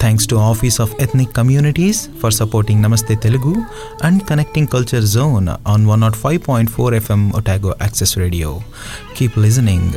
Thanks to Office of Ethnic Communities for supporting Namaste Telugu and connecting Culture Zone on 105.4 FM Otago Access Radio. Keep listening.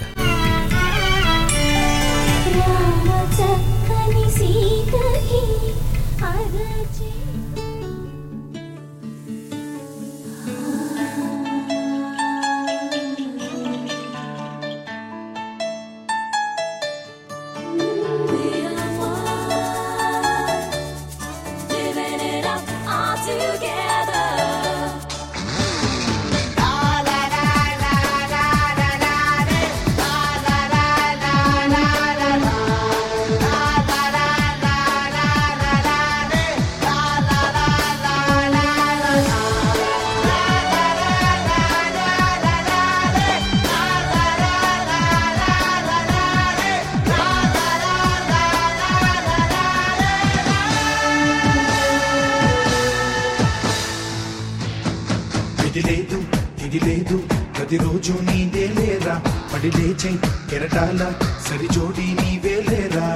ఇది లేదు ఇది లేదు. ప్రతిరోజు నీదే లేరా? పడి లేచే కెరటాల సరిజోడి నీవే లేరా?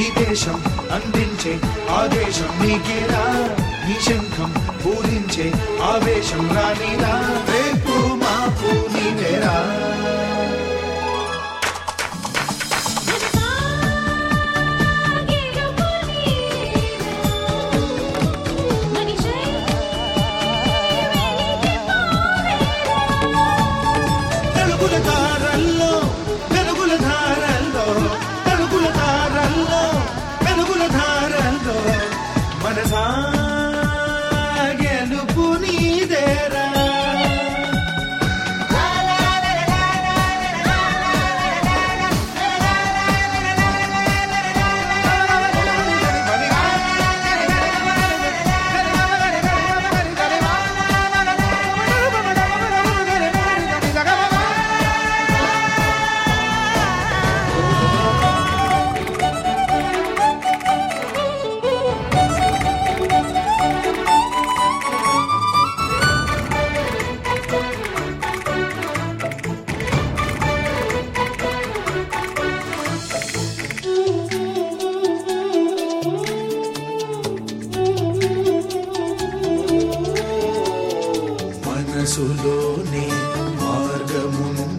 ఈ దేశం అందించే ఆదేశం నీకేరా? నీ శంఖం పూరించే ఆవేశం రానిరా? రేపు మాపు నీవేరా?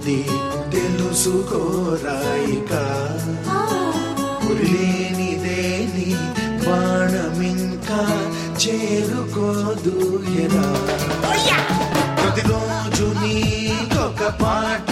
మార్గముంది తెలుసుకోరాయిక ఉరిలేనిదేని బాణమింకా చేరుకోదు ఎరా ప్రతిరోజు నీకొక పాఠమే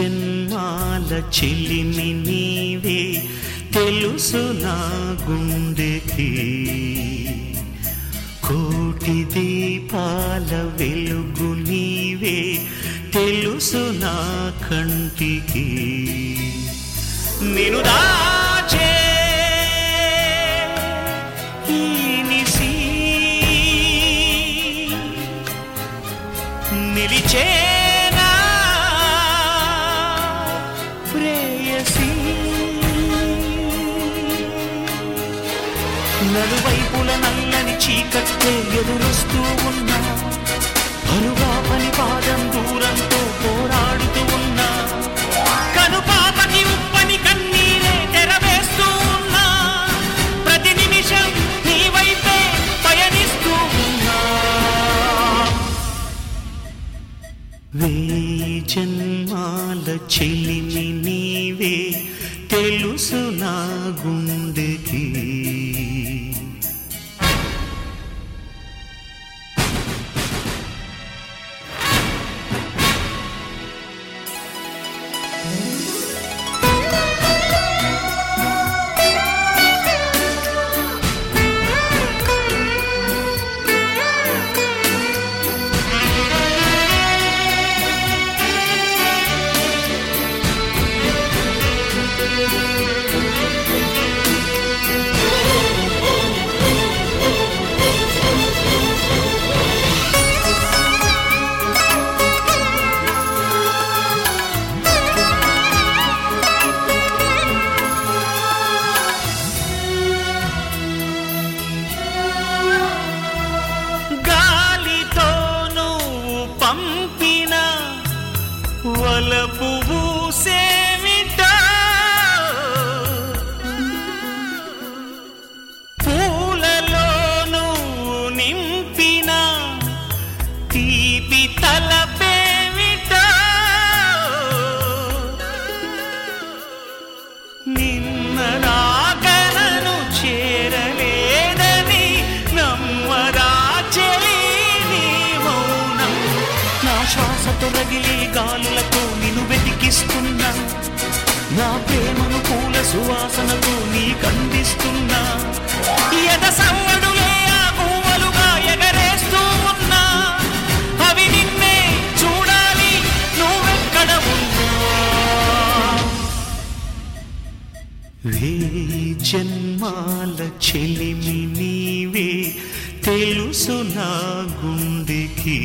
జన్మాల చెలిమి నీవే తెలుసు నా గుండెకి. కోటి దీపాల వెలుగు నీవే తెలుసు నా కంటికి. నేను నా కట్టే ఎదురొస్తూ ఉన్నా ఇస్తున్నా నా ప్రేమను పూల సువాసనకు నీ కందిస్తున్నా. అవి నిన్నే చూడాలి జన్మాల చెలిమి నీవే తెలుసు నా గుండెకి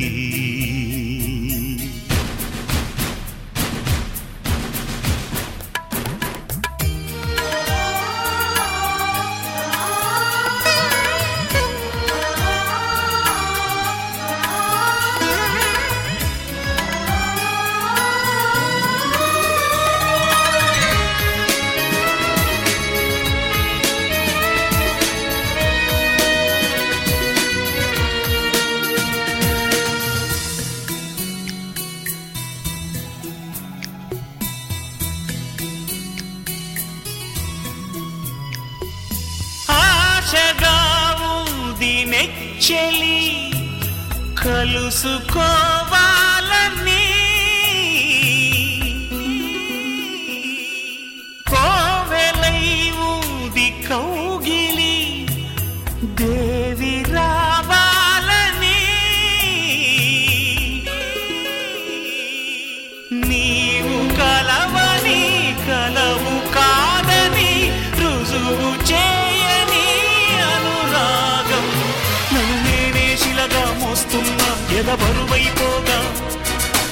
బరువైపోగా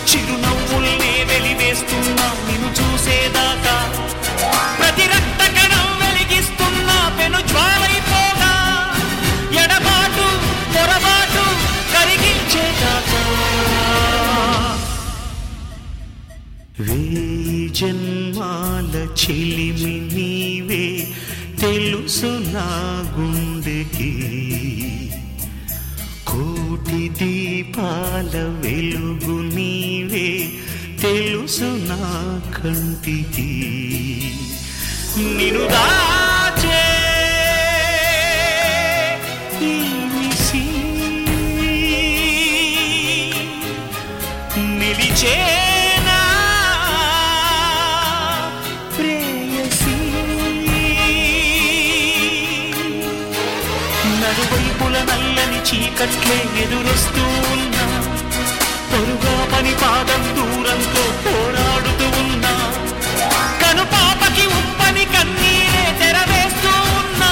చిరునవ్వుల్నే వెలివేస్తున్నా నిన్ను చూసేదాకా. ప్రతి రక్త కణం వెలిగిస్తున్నా పెను జ్వాలైపోగా ఎడబాటు పొరబాటు కరిగించేదాకా. జన్మాల చెలిమి నీవే తెలుసు నా గుండెకి. కోటి దీపాల వెలుగు నీవే తెలుసు నా కంటికి. నిను దాచే నిలిచే చీకట్లే ఎదురొస్తూ ఉన్నా పొరుగా పని పాదం దూరంతో పోరాడుతూ ఉన్నా. కను పాపకి ఉప్పని కన్నీరే తెరవేస్తూ ఉన్నా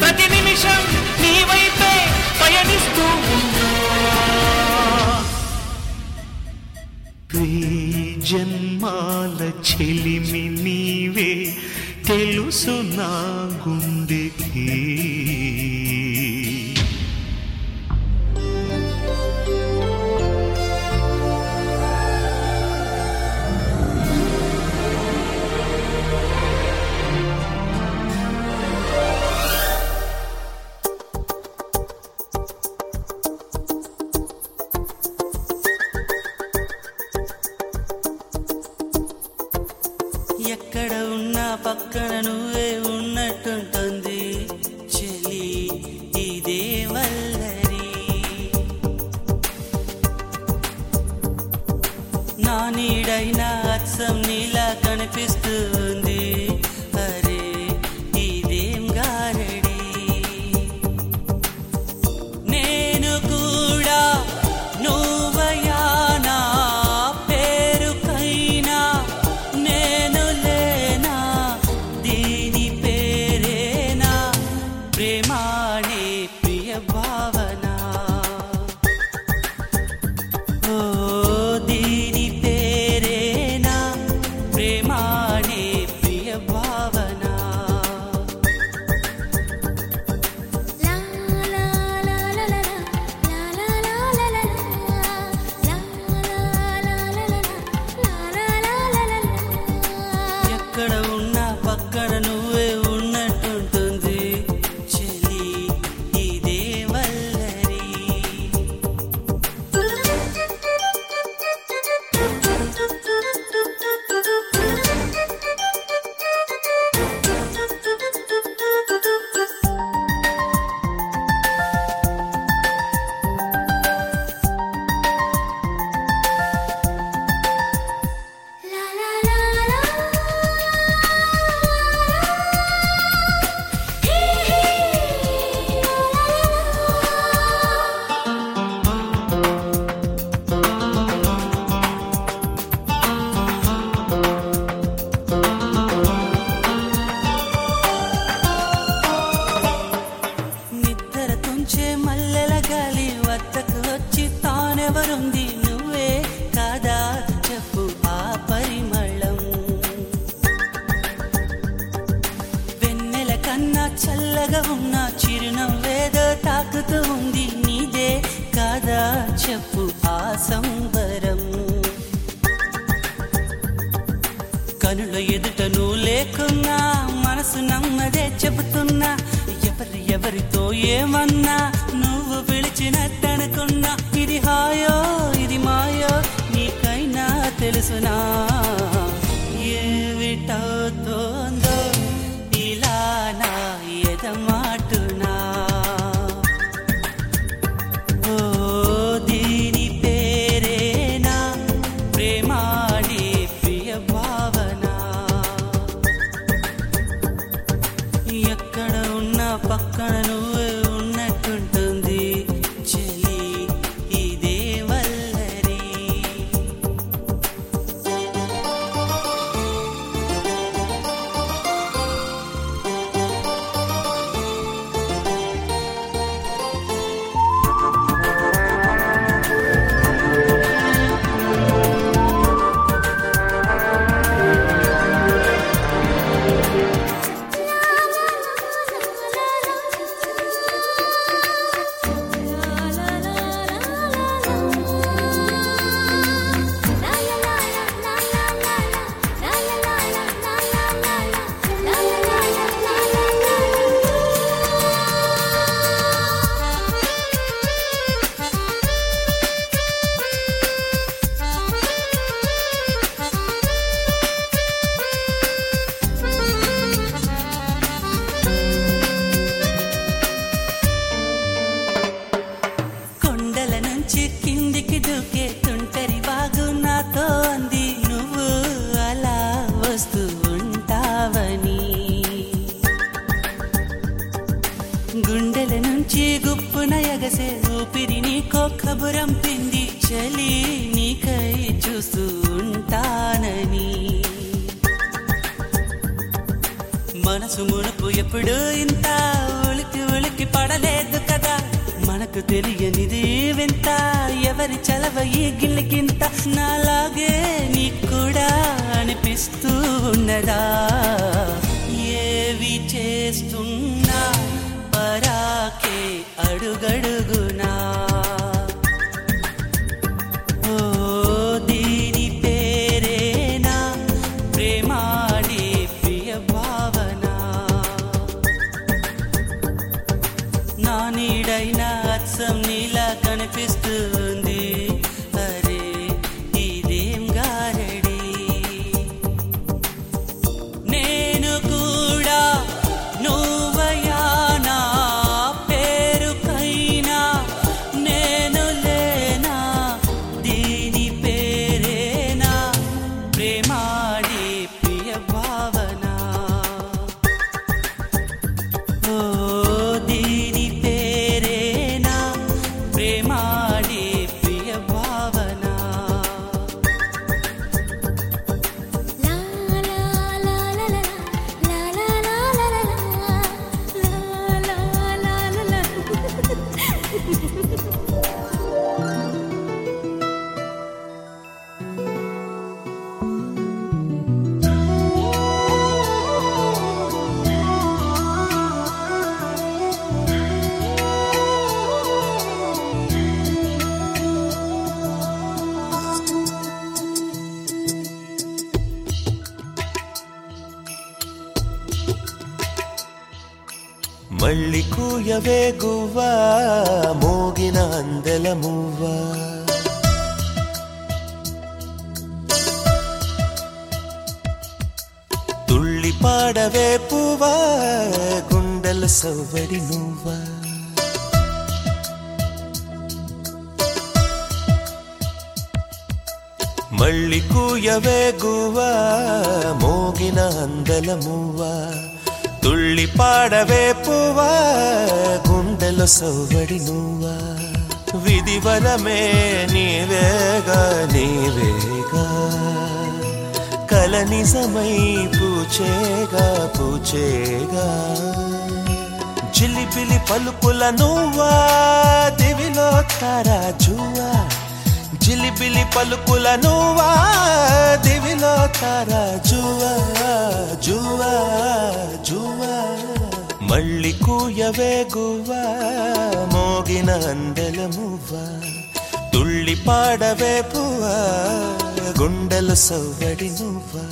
ప్రతి నిమిషం నీ వైపే పయనిస్తూ ఉన్నా. జన్మాల చెలిమి నీవే తెలుసు నా గుణ నీడైనా అచ్చం నీలా కనిపిస్తుంది. తెలుసునా? ఏమిటవుతోందో ఇలా నా ఎదమా వచ్చావని గుండెల నుంచి గుప్పున ఎగసే ఊపిరి నీ కొక్కబురంపింది చలి నీకై చూస్తుంటానని మనసు మునుపు ఎప్పుడు ఇంత ఉలికి ఉలికి పడలేదు కదా. మనకు తెలియనిది వింత. ఎవరి చలవ ఈ గిల్లికింత నాలాగే నీకు కూడా అనిపిస్తూ ఉన్నదా ఏవి చేస్తున్నా? పరాకే అడుగడుగునా? ఓ దీని ప్రియ భావన నా if it's good. మళ్ళీ కూయవే గువ్వా మోగిన అందెల మువ్వా తుళ్ళి పాడవే పువ్వా గుండెల సవ్వడి నువ్వా మళ్ళీ కూయవే గువ్వా మోగిన అందెల మువ్వా తుళ్ళి పాడవే పువ్వా గుండెలో సవ్వడి నువ్వా విధివరమే నీవేగా నీవేగా. కల నిజమై పూచేగా పూచేగా చిలిపిలి పలుకుల నువ్వా దివిలో తారా జువా చిలిపిలి పలుకుల నువ్వా దివిలో తారా జువా జువా జువా. మళ్ళీ కూయవే గువ్వా మోగిన అందెల మువ్వా. తుళ్ళి పాడవే పువ్వా గుండెలు సవ్వడి నువ్వా.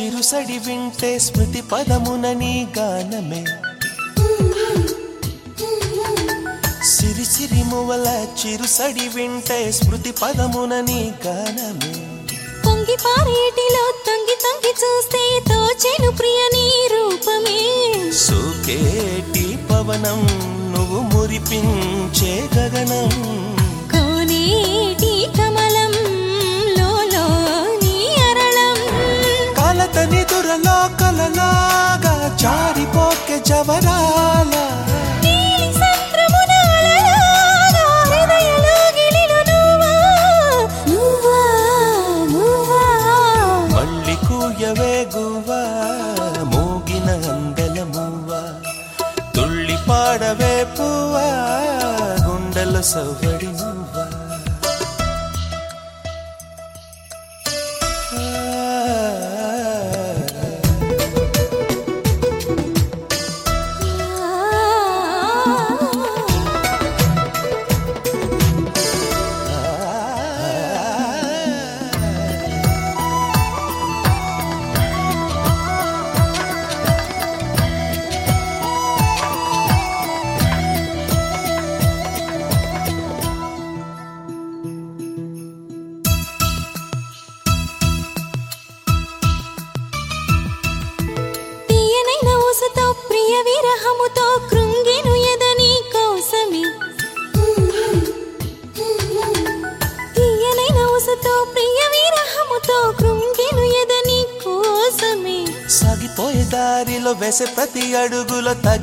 చిరుసడి వింటే స్మృతి పదమున నీ గానమే. సిరి సిరి మువల చిరుసడి వింటే స్మృతి పదమున నీ గానమే. పొంగి పారేటిలో తొంగి తొంగి చూస్తే తోచెను ప్రియ నీ రూపమే. సోకేటి పవనం నువ్వు మురిపించే గగనం. కోనేటి కమలం జారిపోకే జవరాలా.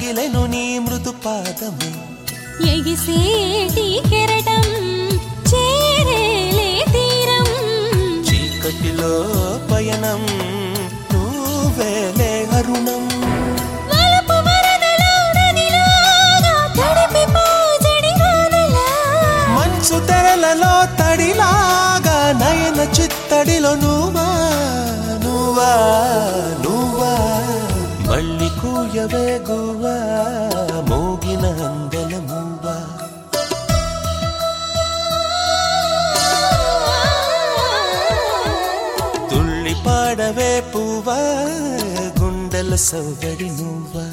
తగిలెను నీ మృదు పాదము. ఎగిసేటి కెరటం చేరేలే తీరం. చీకటిలో పయనం నువ్వేలే అరుణం. మంచు తెరలలో తడిలాగా నయన చిత్తడిలో నువ్వా నువ్వా నువ్వా. మళ్ళీ కూయవే గువ్వా మోగిన అందల మూవా? తుళ్ళి పాడవే పువ్వా గుండెల సౌగడి నువ్వా?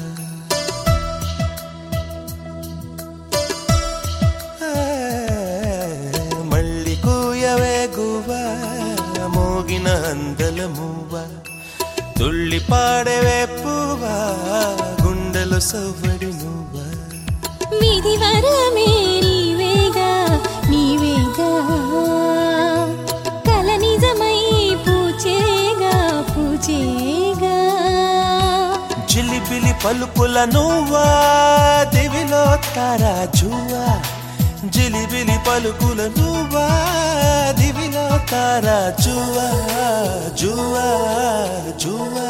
మళ్ళీ కూయవే గువ్వా మోగిన అందల మూవా? తుళ్ళి పాడవే పువ్వా గుండెల సౌవడి నువ్వా? విధి వరమే నీవేగా నీవేగా. కల నిజమై పూచేగా పూచేగా. జిలిబిలి పలుపుల నువ్వా దివిలో తారా జువా జిలిబిలి పలుకుల నువ్వా దివిలో తారా జువా జువా జువా.